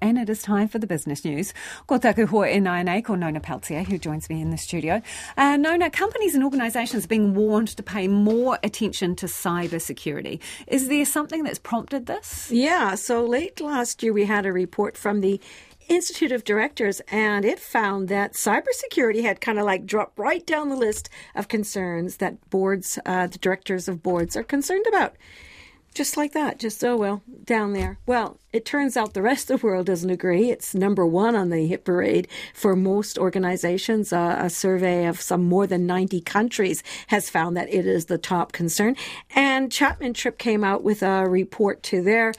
And it is time for the business news. Ko taku hoa e ko Nona Pelletier, who joins me in the studio. Uh, Nona, companies and organisations are being warned to pay more attention to cyber security. Is there something that's prompted this? Yeah, so late last year we had a report from the Institute of Directors, and it found that cybersecurity had kind of like dropped right down the list of concerns that boards, uh, the directors of boards, are concerned about. Just like that, just oh well, down there. Well, it turns out the rest of the world doesn't agree. It's number one on the hit parade for most organizations. Uh, a survey of some more than 90 countries has found that it is the top concern. And Chapman Tripp came out with a report to their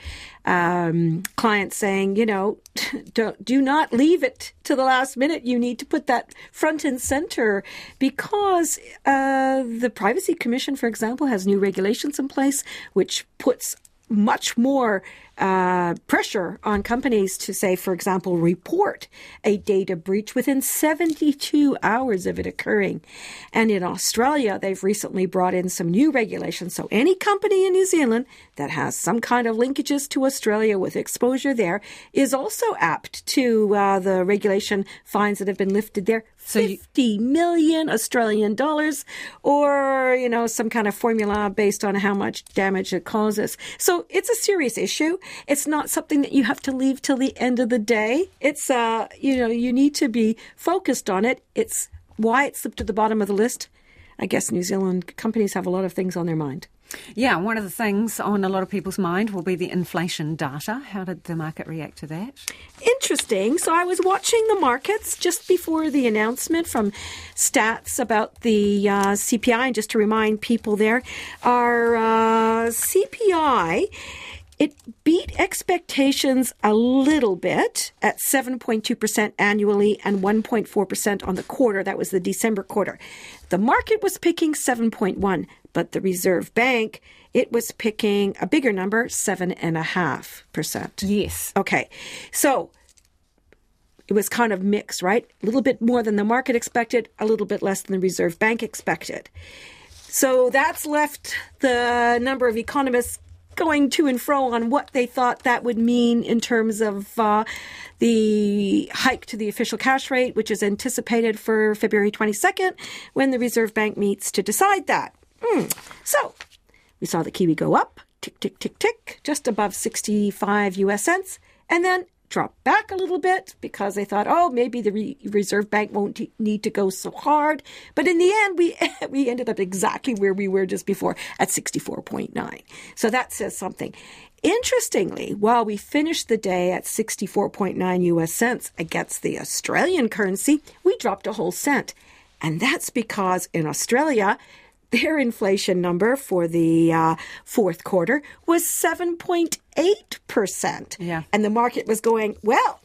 um, clients saying, you know, don't, do not leave it to the last minute. You need to put that front and center because uh, the Privacy Commission, for example, has new regulations in place which puts much more uh, pressure on companies to say, for example, report a data breach within 72 hours of it occurring. And in Australia, they've recently brought in some new regulations. So any company in New Zealand that has some kind of linkages to Australia with exposure there is also apt to uh, the regulation fines that have been lifted there. So fifty million Australian dollars, or you know, some kind of formula based on how much damage it causes. So it's a serious issue. It's not something that you have to leave till the end of the day. It's, uh, you know, you need to be focused on it. It's why it slipped to the bottom of the list. I guess New Zealand companies have a lot of things on their mind. Yeah, one of the things on a lot of people's mind will be the inflation data. How did the market react to that? Interesting. So I was watching the markets just before the announcement from stats about the uh, CPI. And just to remind people there, our uh, CPI it beat expectations a little bit at 7.2% annually and 1.4% on the quarter. That was the December quarter. The market was picking 7.1, but the Reserve Bank, it was picking a bigger number, 7.5%. Yes. Okay. So it was kind of mixed, right? A little bit more than the market expected, a little bit less than the Reserve Bank expected. So that's left the number of economists going to and fro on what they thought that would mean in terms of uh, the hike to the official cash rate, which is anticipated for February 22nd when the Reserve Bank meets to decide that. Mm. So we saw the Kiwi go up, tick, tick, tick, tick, just above 65 US cents, and then dropped back a little bit because they thought, oh, maybe the Re- Reserve Bank won't t- need to go so hard. But in the end, we we ended up exactly where we were just before at 64.9. So that says something. Interestingly, while we finished the day at 64.9 US cents against the Australian currency, we dropped a whole cent. And that's because in Australia, their inflation number for the uh, fourth quarter was 7.8%. Yeah. And the market was going, well,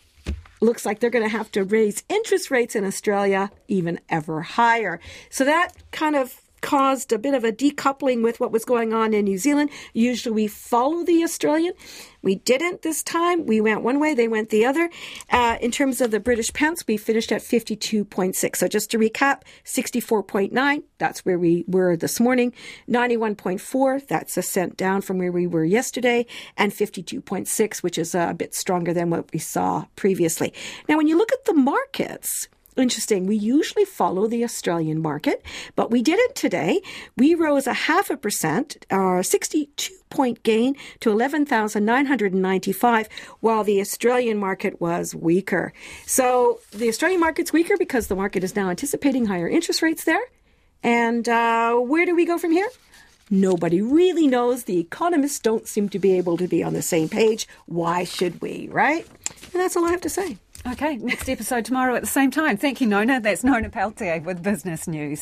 looks like they're going to have to raise interest rates in Australia even ever higher. So that kind of caused a bit of a decoupling with what was going on in New Zealand. Usually we follow the Australian. We didn't this time. We went one way, they went the other. Uh, in terms of the British pounds, we finished at 52.6. So just to recap, 64.9, that's where we were this morning. 91.4, that's a cent down from where we were yesterday. And 52.6, which is a bit stronger than what we saw previously. Now, when you look at the markets, Interesting. We usually follow the Australian market, but we didn't today. We rose a half a percent, our 62 point gain to 11,995, while the Australian market was weaker. So the Australian market's weaker because the market is now anticipating higher interest rates there. And uh, where do we go from here? Nobody really knows. The economists don't seem to be able to be on the same page. Why should we, right? And that's all I have to say. Okay, next episode tomorrow at the same time. Thank you, Nona. That's Nona Pelletier with Business News.